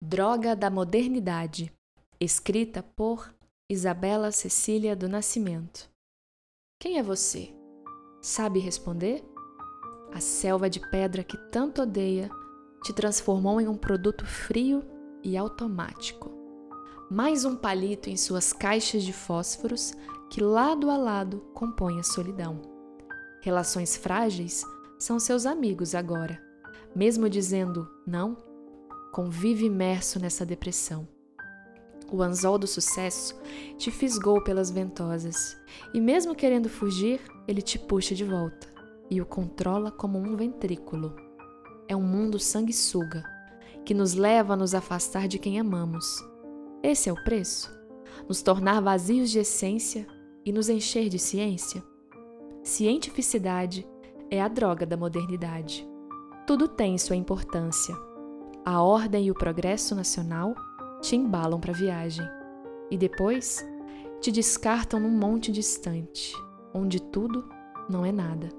Droga da Modernidade, escrita por Isabela Cecília do Nascimento. Quem é você? Sabe responder? A selva de pedra que tanto odeia te transformou em um produto frio e automático. Mais um palito em suas caixas de fósforos que lado a lado compõem a solidão. Relações frágeis são seus amigos agora. Mesmo dizendo não, convive imerso nessa depressão. O anzol do sucesso te fisgou pelas ventosas, e mesmo querendo fugir, ele te puxa de volta e o controla como um ventrículo. É um mundo sanguessuga que nos leva a nos afastar de quem amamos. Esse é o preço? Nos tornar vazios de essência e nos encher de ciência? Cientificidade é a droga da modernidade. Tudo tem sua importância a ordem e o progresso nacional te embalam para a viagem e depois te descartam num monte distante, onde tudo não é nada.